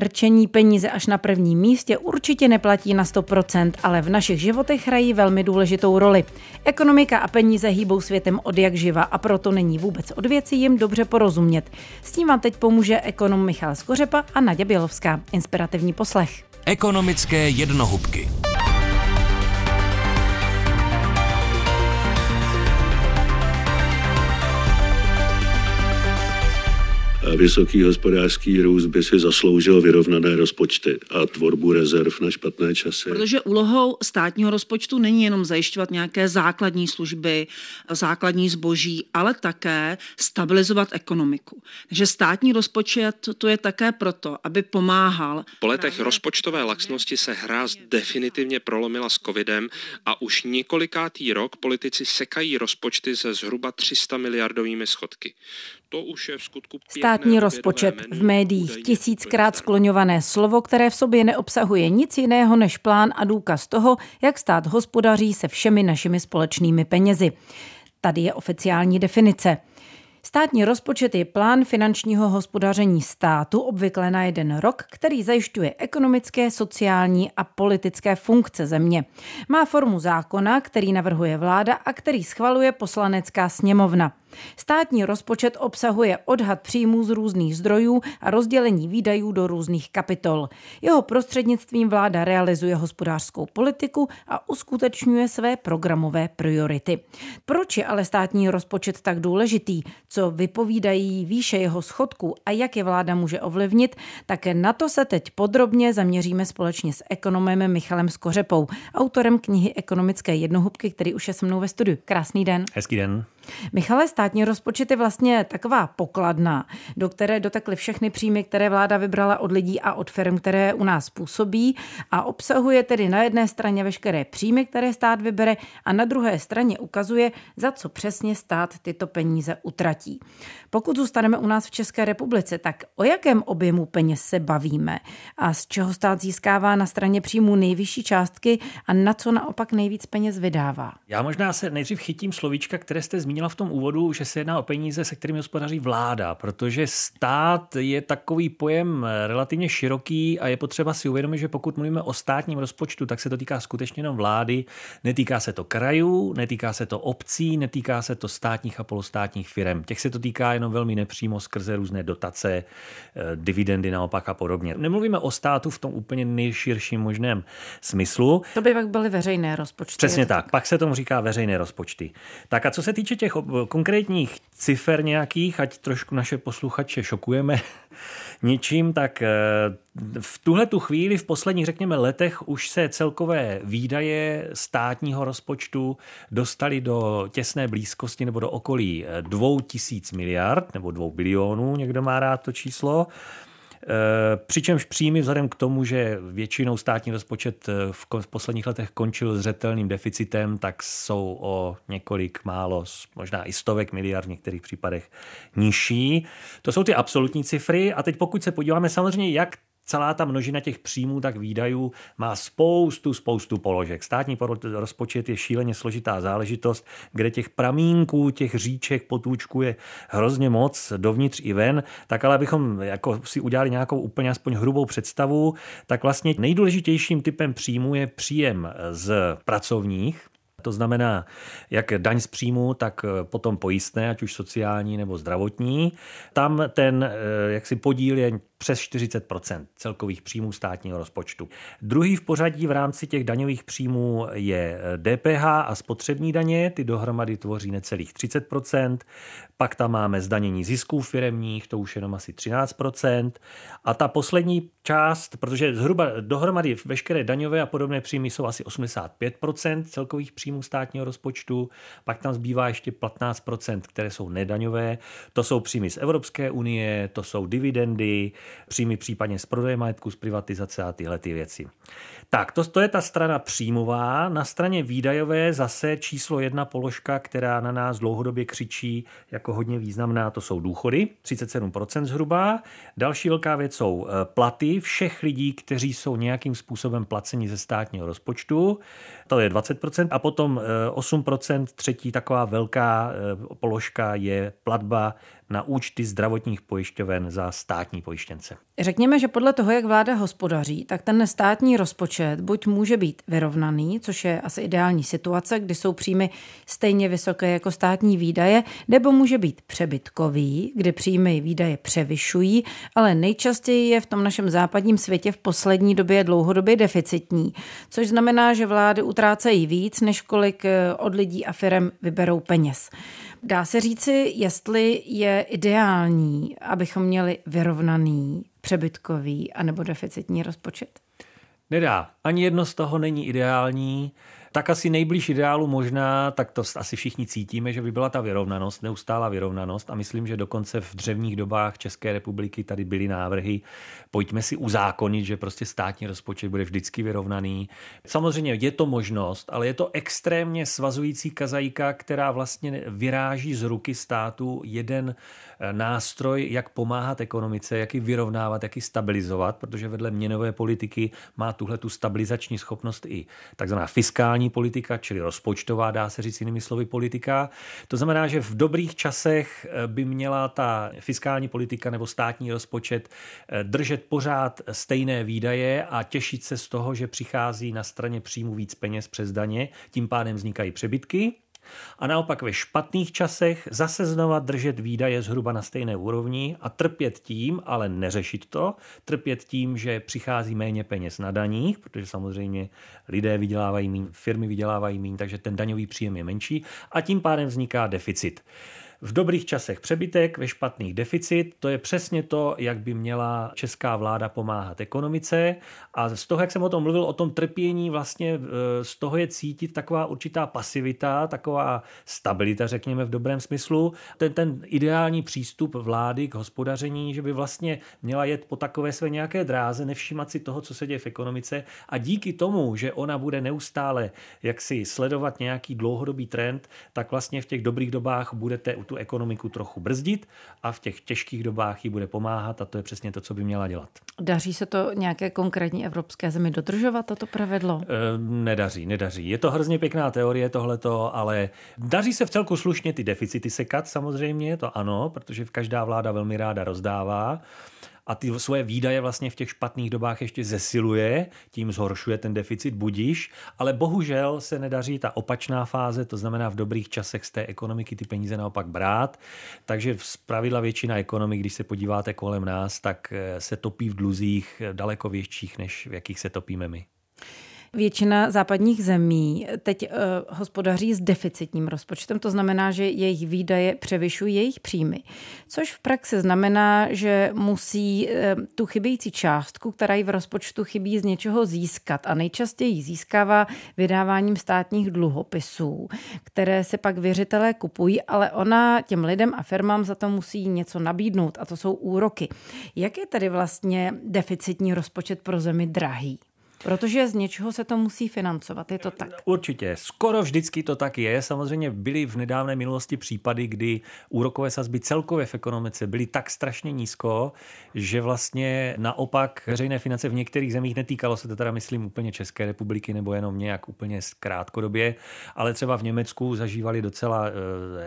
Rčení peníze až na prvním místě určitě neplatí na 100%, ale v našich životech hrají velmi důležitou roli. Ekonomika a peníze hýbou světem od jak živa a proto není vůbec od věcí jim dobře porozumět. S tím vám teď pomůže ekonom Michal Skořepa a Nadě Bělovská. Inspirativní poslech. Ekonomické jednohubky. Vysoký hospodářský růst by si zasloužil vyrovnané rozpočty a tvorbu rezerv na špatné časy. Protože úlohou státního rozpočtu není jenom zajišťovat nějaké základní služby, základní zboží, ale také stabilizovat ekonomiku. Takže státní rozpočet to je také proto, aby pomáhal. Po letech rozpočtové laxnosti se hra definitivně prolomila s covidem a už několikátý rok politici sekají rozpočty se zhruba 300 miliardovými schodky. To už je v skutku Státní rozpočet v médiích tisíckrát skloňované slovo, které v sobě neobsahuje nic jiného než plán a důkaz toho, jak stát hospodaří se všemi našimi společnými penězi. Tady je oficiální definice. Státní rozpočet je plán finančního hospodaření státu obvykle na jeden rok, který zajišťuje ekonomické, sociální a politické funkce země. Má formu zákona, který navrhuje vláda a který schvaluje poslanecká sněmovna. Státní rozpočet obsahuje odhad příjmů z různých zdrojů a rozdělení výdajů do různých kapitol. Jeho prostřednictvím vláda realizuje hospodářskou politiku a uskutečňuje své programové priority. Proč je ale státní rozpočet tak důležitý? Co vypovídají výše jeho schodku a jak je vláda může ovlivnit? Také na to se teď podrobně zaměříme společně s ekonomem Michalem Skořepou, autorem knihy Ekonomické jednohubky, který už je se mnou ve studiu. Krásný den. Hezký den. Michale, státní rozpočet je vlastně taková pokladna, do které dotekly všechny příjmy, které vláda vybrala od lidí a od firm, které u nás působí a obsahuje tedy na jedné straně veškeré příjmy, které stát vybere a na druhé straně ukazuje, za co přesně stát tyto peníze utratí. Pokud zůstaneme u nás v České republice, tak o jakém objemu peněz se bavíme a z čeho stát získává na straně příjmů nejvyšší částky a na co naopak nejvíc peněz vydává? Já možná se nejdřív chytím slovíčka, které jste zmínila v tom úvodu, že se jedná o peníze, se kterými hospodaří vláda, protože stát je takový pojem relativně široký a je potřeba si uvědomit, že pokud mluvíme o státním rozpočtu, tak se to týká skutečně jenom vlády, netýká se to krajů, netýká se to obcí, netýká se to státních a polostátních firm. Těch se to týká jenom velmi nepřímo skrze různé dotace, eh, dividendy naopak a podobně. Nemluvíme o státu v tom úplně nejširším možném smyslu. To by pak byly veřejné rozpočty. Přesně tak. tak. Pak se tomu říká veřejné rozpočty. Tak a co se týče těch konkrétních cifer nějakých, ať trošku naše posluchače šokujeme ničím, tak eh, v tuhle tu chvíli, v posledních, řekněme, letech už se celkové výdaje státního rozpočtu dostaly do těsné blízkosti nebo do okolí eh, dvou tisíc miliard nebo dvou bilionů, někdo má rád to číslo. Eh, přičemž příjmy vzhledem k tomu, že většinou státní rozpočet eh, v posledních letech končil zřetelným deficitem, tak jsou o několik málo, možná i stovek miliard v některých případech nižší. To jsou ty absolutní cifry. A teď pokud se podíváme samozřejmě, jak celá ta množina těch příjmů, tak výdajů má spoustu, spoustu položek. Státní rozpočet je šíleně složitá záležitost, kde těch pramínků, těch říček, potůčků je hrozně moc dovnitř i ven, tak ale abychom jako si udělali nějakou úplně aspoň hrubou představu, tak vlastně nejdůležitějším typem příjmu je příjem z pracovních, to znamená, jak daň z příjmu, tak potom pojistné, ať už sociální nebo zdravotní. Tam ten eh, jaksi podíl je přes 40% celkových příjmů státního rozpočtu. Druhý v pořadí v rámci těch daňových příjmů je DPH a spotřební daně, ty dohromady tvoří necelých 30% Pak tam máme zdanění zisků firemních, to už jenom asi 13% A ta poslední část, protože zhruba dohromady veškeré daňové a podobné příjmy jsou asi 85% celkových příjmů státního rozpočtu, pak tam zbývá ještě 15% které jsou nedaňové. To jsou příjmy z Evropské unie, to jsou dividendy, příjmy případně z prodeje majetku, z privatizace a tyhle ty věci. Tak, to, to je ta strana příjmová. Na straně výdajové zase číslo jedna položka, která na nás dlouhodobě křičí jako hodně významná, to jsou důchody, 37% zhruba. Další velká věc jsou eh, platy všech lidí, kteří jsou nějakým způsobem placeni ze státního rozpočtu, to je 20%. A potom 8% eh, třetí taková velká eh, položka je platba na účty zdravotních pojišťoven za státní pojištěnce. Řekněme, že podle toho, jak vláda hospodaří, tak ten státní rozpočet buď může být vyrovnaný, což je asi ideální situace, kdy jsou příjmy stejně vysoké jako státní výdaje, nebo může být přebytkový, kdy příjmy výdaje převyšují, ale nejčastěji je v tom našem západním světě v poslední době dlouhodobě deficitní, což znamená, že vlády utrácejí víc, než kolik eh, od lidí a firem vyberou peněz. Dá se říci, jestli je ideální, abychom měli vyrovnaný, přebytkový anebo deficitní rozpočet? Nedá. Ani jedno z toho není ideální. Tak asi nejblíž ideálu možná, tak to asi všichni cítíme, že by byla ta vyrovnanost, neustálá vyrovnanost a myslím, že dokonce v dřevních dobách České republiky tady byly návrhy, pojďme si uzákonit, že prostě státní rozpočet bude vždycky vyrovnaný. Samozřejmě je to možnost, ale je to extrémně svazující kazajíka, která vlastně vyráží z ruky státu jeden eh, nástroj, jak pomáhat ekonomice, jak ji vyrovnávat, jak ji stabilizovat, protože vedle měnové politiky má tuhle tu stabilizační schopnost i takzvaná fiskální fiskální politika, čili rozpočtová, dá se říct jinými slovy, politika. To znamená, že v dobrých časech eh, by měla ta fiskální politika nebo státní rozpočet eh, držet pořád stejné výdaje a těšit se z toho, že přichází na straně příjmu víc peněz přes daně, tím pádem vznikají přebytky a naopak ve špatných časech zase znova držet výdaje zhruba na stejné úrovni a trpět tím, ale neřešit to, trpět tím, že přichází méně peněz na daních, protože samozřejmě lidé vydělávají méně, firmy vydělávají méně, takže ten daňový příjem je menší a tím pádem vzniká deficit. V dobrých časech přebytek, ve špatných deficit. To je přesně to, jak by měla česká vláda pomáhat ekonomice. A z toho, jak jsem o tom mluvil, o tom trpění, vlastně e, z toho je cítit taková určitá pasivita, taková stabilita, řekněme v dobrém smyslu. Ten, ten ideální přístup vlády k hospodaření, že by vlastně měla jet po takové své nějaké dráze, nevšímat si toho, co se děje v ekonomice a díky tomu, že ona bude neustále jaksi sledovat nějaký dlouhodobý trend, tak vlastně v těch dobrých dobách budete tu ekonomiku trochu brzdit a v těch těžkých dobách jí bude pomáhat a to je přesně to, co by měla dělat. Daří se to nějaké konkrétní evropské zemi dodržovat, toto pravidlo? E, nedaří, nedaří. Je to hrozně pěkná teorie tohleto, ale daří se v celku slušně ty deficity sekat samozřejmě, to ano, protože každá vláda velmi ráda rozdává a ty svoje výdaje vlastně v těch špatných dobách ještě zesiluje, tím zhoršuje ten deficit budíš, ale bohužel se nedaří ta opačná fáze, to znamená v dobrých časech z té ekonomiky ty peníze naopak brát, takže z pravidla většina ekonomik, když se podíváte kolem nás, tak eh, se topí v dluzích daleko větších, než v jakých se topíme my. Většina západních zemí teď uh, hospodaří s deficitním rozpočtem, to znamená, že jejich výdaje převyšují jejich příjmy, což v praxi znamená, že musí uh, tu chybějící částku, která jí v rozpočtu chybí, z něčeho získat a nejčastěji získává vydáváním státních dluhopisů, které se pak věřitelé kupují, ale ona těm lidem a firmám za to musí něco nabídnout a to jsou úroky. Jak je tedy vlastně deficitní rozpočet pro zemi drahý? Protože z něčeho se to musí financovat, je to tak? Určitě, skoro vždycky to tak je. Samozřejmě byly v nedávné minulosti případy, kdy úrokové sazby celkově v ekonomice byly tak strašně nízko, že vlastně naopak veřejné finance v některých zemích netýkalo se to teda, myslím, úplně České republiky nebo jenom nějak úplně krátkodobě, ale třeba v Německu zažívali docela eh,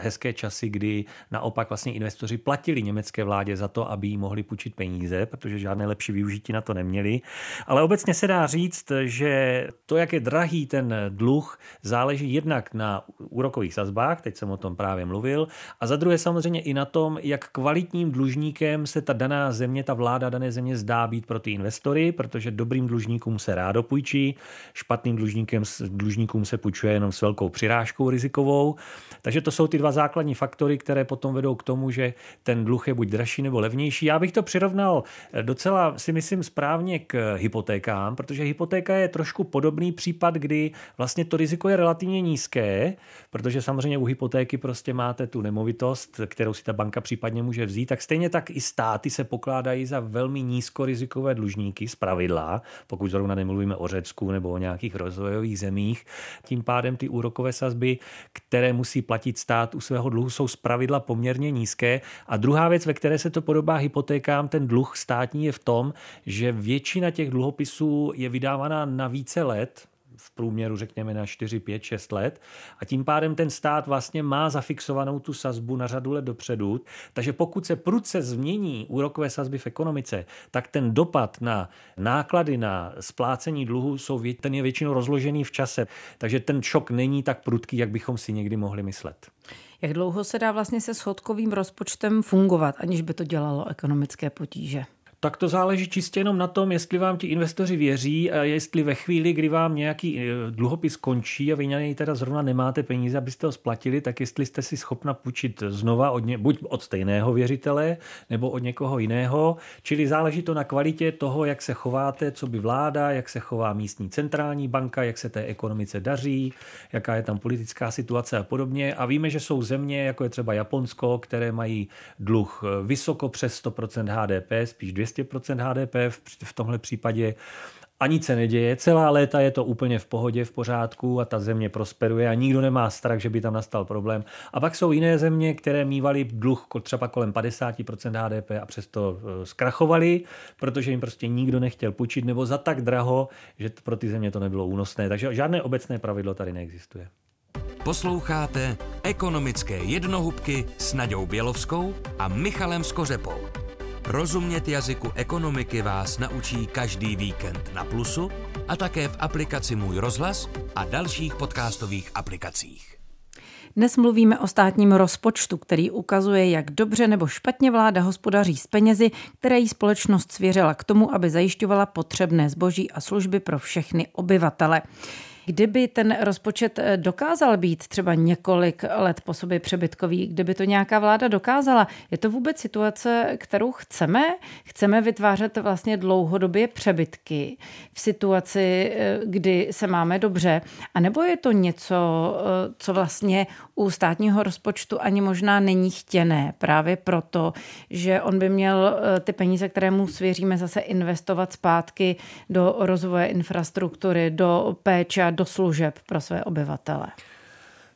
hezké časy, kdy naopak vlastně investoři platili německé vládě za to, aby jí mohli půjčit peníze, protože žádné lepší využití na to neměli. Ale obecně se dá říct, říct, že to, jak je drahý ten dluh, záleží jednak na úrokových sazbách, teď jsem o tom právě mluvil, a za druhé samozřejmě i na tom, jak kvalitním dlužníkem se ta daná země, ta vláda dané země zdá být pro ty investory, protože dobrým dlužníkům se rádo půjčí, špatným dlužníkem, dlužníkům se půjčuje jenom s velkou přirážkou rizikovou. Takže to jsou ty dva základní faktory, které potom vedou k tomu, že ten dluh je buď dražší nebo levnější. Já bych to přirovnal docela, si myslím, správně k hypotékám, protože hypotéka je trošku podobný případ, kdy vlastně to riziko je relativně nízké, protože samozřejmě u hypotéky prostě máte tu nemovitost, kterou si ta banka případně může vzít, tak stejně tak i státy se pokládají za velmi nízkorizikové dlužníky z pravidla, pokud zrovna nemluvíme o Řecku nebo o nějakých rozvojových zemích. Tím pádem ty úrokové sazby, které musí platit stát u svého dluhu, jsou z pravidla poměrně nízké. A druhá věc, ve které se to podobá hypotékám, ten dluh státní je v tom, že většina těch dluhopisů je vydávaná na více let, v průměru řekněme na 4, 5, 6 let a tím pádem ten stát vlastně má zafixovanou tu sazbu na řadu let dopředu. Takže pokud se prudce změní úrokové sazby v ekonomice, tak ten dopad na náklady na splácení dluhu jsou, ten je většinou rozložený v čase. Takže ten šok není tak prudký, jak bychom si někdy mohli myslet. Jak dlouho se dá vlastně se schodkovým rozpočtem fungovat, aniž by to dělalo ekonomické potíže? Tak to záleží čistě jenom na tom, jestli vám ti investoři věří a jestli ve chvíli, kdy vám nějaký eh, dluhopis končí a vy na něj teda zrovna nemáte peníze, abyste ho splatili, tak jestli jste si schopna půjčit znova od ně, buď od stejného věřitele nebo od někoho jiného. Čili záleží to na kvalitě toho, jak se chováte, co by vláda, jak se chová místní centrální banka, jak se té ekonomice daří, jaká je tam politická situace a podobně. A víme, že jsou země, jako je třeba Japonsko, které mají dluh eh, vysoko přes 100% HDP, spíš 200 200% HDP v tomhle případě a nic se neděje. Celá léta je to úplně v pohodě, v pořádku a ta země prosperuje a nikdo nemá strach, že by tam nastal problém. A pak jsou jiné země, které mývaly dluh třeba kolem 50% HDP a přesto e, zkrachovali, protože jim prostě nikdo nechtěl půjčit nebo za tak draho, že pro ty země to nebylo únosné. Takže žádné obecné pravidlo tady neexistuje. Posloucháte ekonomické jednohubky s Naďou Bělovskou a Michalem Skořepou. Rozumět jazyku ekonomiky vás naučí každý víkend na Plusu a také v aplikaci Můj rozhlas a dalších podcastových aplikacích. Dnes mluvíme o státním rozpočtu, který ukazuje, jak dobře nebo špatně vláda hospodaří s penězi, které jí společnost svěřila k tomu, aby zajišťovala potřebné zboží a služby pro všechny obyvatele. Kdyby ten rozpočet eh, dokázal být třeba několik let po sobě přebytkový, kdyby to nějaká vláda dokázala, je to vůbec situace, kterou chceme? Chceme vytvářet vlastně dlouhodobě přebytky v situaci, eh, kdy se máme dobře? A nebo je to něco, eh, co vlastně u státního rozpočtu ani možná není chtěné právě proto, že on by měl ty peníze, které mu svěříme, zase investovat zpátky do rozvoje infrastruktury, do péče do služeb pro své obyvatele.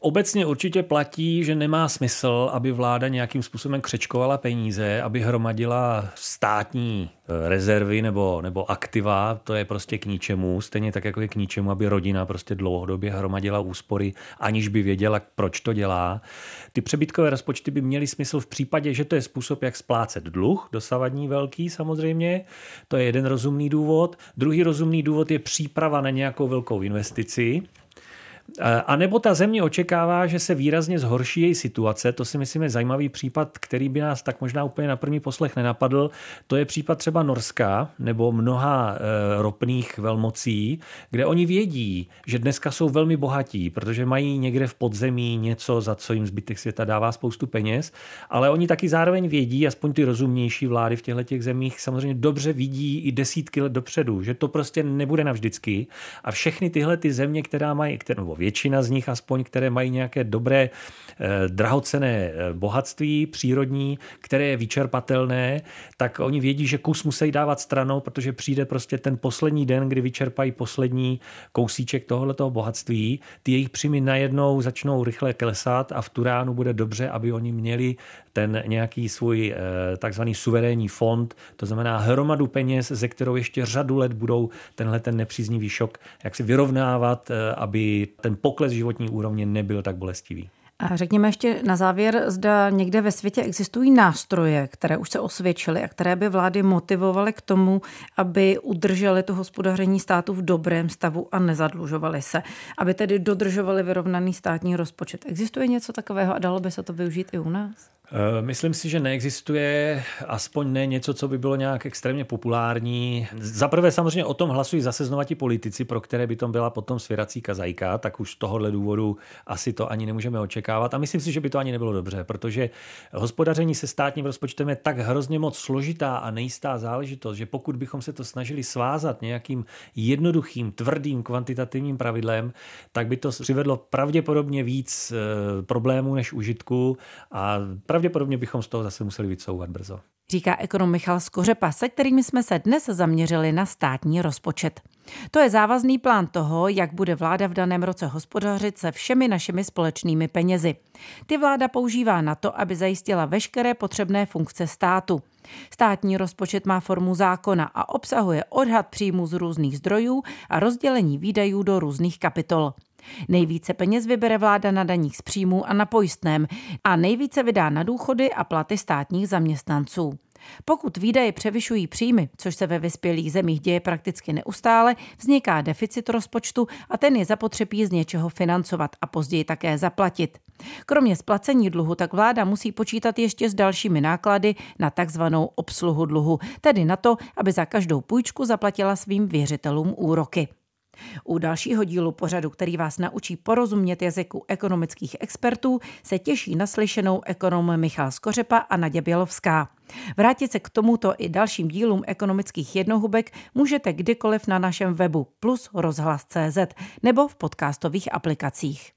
Obecně určitě platí, že nemá smysl, aby vláda nějakým způsobem křečkovala peníze, aby hromadila státní eh, rezervy nebo, nebo aktiva, to je prostě k ničemu. Stejně tak, jako je k ničemu, aby rodina prostě dlouhodobě hromadila úspory, aniž by věděla, proč to dělá. Ty přebytkové rozpočty by měly smysl v případě, že to je způsob, jak splácet dluh, dosavadní velký samozřejmě. To je jeden rozumný důvod. Druhý rozumný důvod je příprava na nějakou velkou investici. A nebo ta země očekává, že se výrazně zhorší její situace. To si myslím je zajímavý případ, který by nás tak možná úplně na první poslech nenapadl. To je případ třeba Norska nebo mnoha e, ropných velmocí, kde oni vědí, že dneska jsou velmi bohatí, protože mají někde v podzemí něco, za co jim zbytek světa dává spoustu peněz, ale oni taky zároveň vědí, aspoň ty rozumnější vlády v těchto těch zemích samozřejmě dobře vidí i desítky let dopředu, že to prostě nebude navždycky a všechny tyhle ty země, která mají, které, nebo většina z nich aspoň, které mají nějaké dobré, eh, drahocené eh, bohatství přírodní, které je vyčerpatelné, tak oni vědí, že kus musí dávat stranou, protože přijde prostě ten poslední den, kdy vyčerpají poslední kousíček tohoto bohatství. Ty jejich příjmy najednou začnou rychle klesat a v Turánu bude dobře, aby oni měli ten nějaký svůj eh, takzvaný suverénní fond, to znamená hromadu peněz, ze kterou ještě řadu let budou tenhle ten nepříznivý šok jak si vyrovnávat, aby ten pokles životní úrovně nebyl tak bolestivý. A řekněme ještě na závěr, zda někde ve světě existují nástroje, které už se osvědčily a které by vlády motivovaly k tomu, aby udržely to hospodaření státu v dobrém stavu a nezadlužovali se, aby tedy dodržovali vyrovnaný státní rozpočet. Existuje něco takového a dalo by se to využít i u nás? Eh, myslím si, že neexistuje aspoň ne něco, co by bylo nějak extrémně populární. Za prvé samozřejmě o tom hlasují zase znova ti politici, pro které by to byla potom svěrací kazajka, tak už z tohohle důvodu asi to ani nemůžeme očekávat. A myslím si, že by to ani nebylo dobře, protože hospodaření se státním rozpočtem je tak hrozně moc složitá a nejistá záležitost, že pokud bychom se to snažili svázat nějakým jednoduchým, tvrdým kvantitativním pravidlem, tak by to přivedlo pravděpodobně víc eh, problémů než užitku a bychom z toho zase museli vycouvat brzo. Říká ekonom Michal Skořepa, se kterými jsme se dnes zaměřili na státní rozpočet. To je závazný plán toho, jak bude vláda v daném roce hospodařit se všemi našimi společnými penězi. Ty vláda používá na to, aby zajistila veškeré potřebné funkce státu. Státní rozpočet má formu zákona a obsahuje odhad příjmu z různých zdrojů a rozdělení výdajů do různých kapitol. Nejvíce peněz vybere vláda na daních z příjmů a na pojistném a nejvíce vydá na důchody a platy státních zaměstnanců. Pokud výdaje převyšují příjmy, což se ve vyspělých zemích děje prakticky neustále, vzniká deficit rozpočtu a ten je zapotřebí z něčeho financovat a později také zaplatit. Kromě splacení dluhu tak vláda musí počítat ještě s dalšími náklady na takzvanou obsluhu dluhu, tedy na to, aby za každou půjčku zaplatila svým věřitelům úroky. U dalšího dílu pořadu, který vás naučí porozumět jazyku ekonomických expertů, se těší naslyšenou ekonom Michal Skořepa a Nadě Bělovská. Vrátit se k tomuto i dalším dílům ekonomických jednohubek můžete kdykoliv na našem webu plus rozhlas.cz nebo v podcastových aplikacích.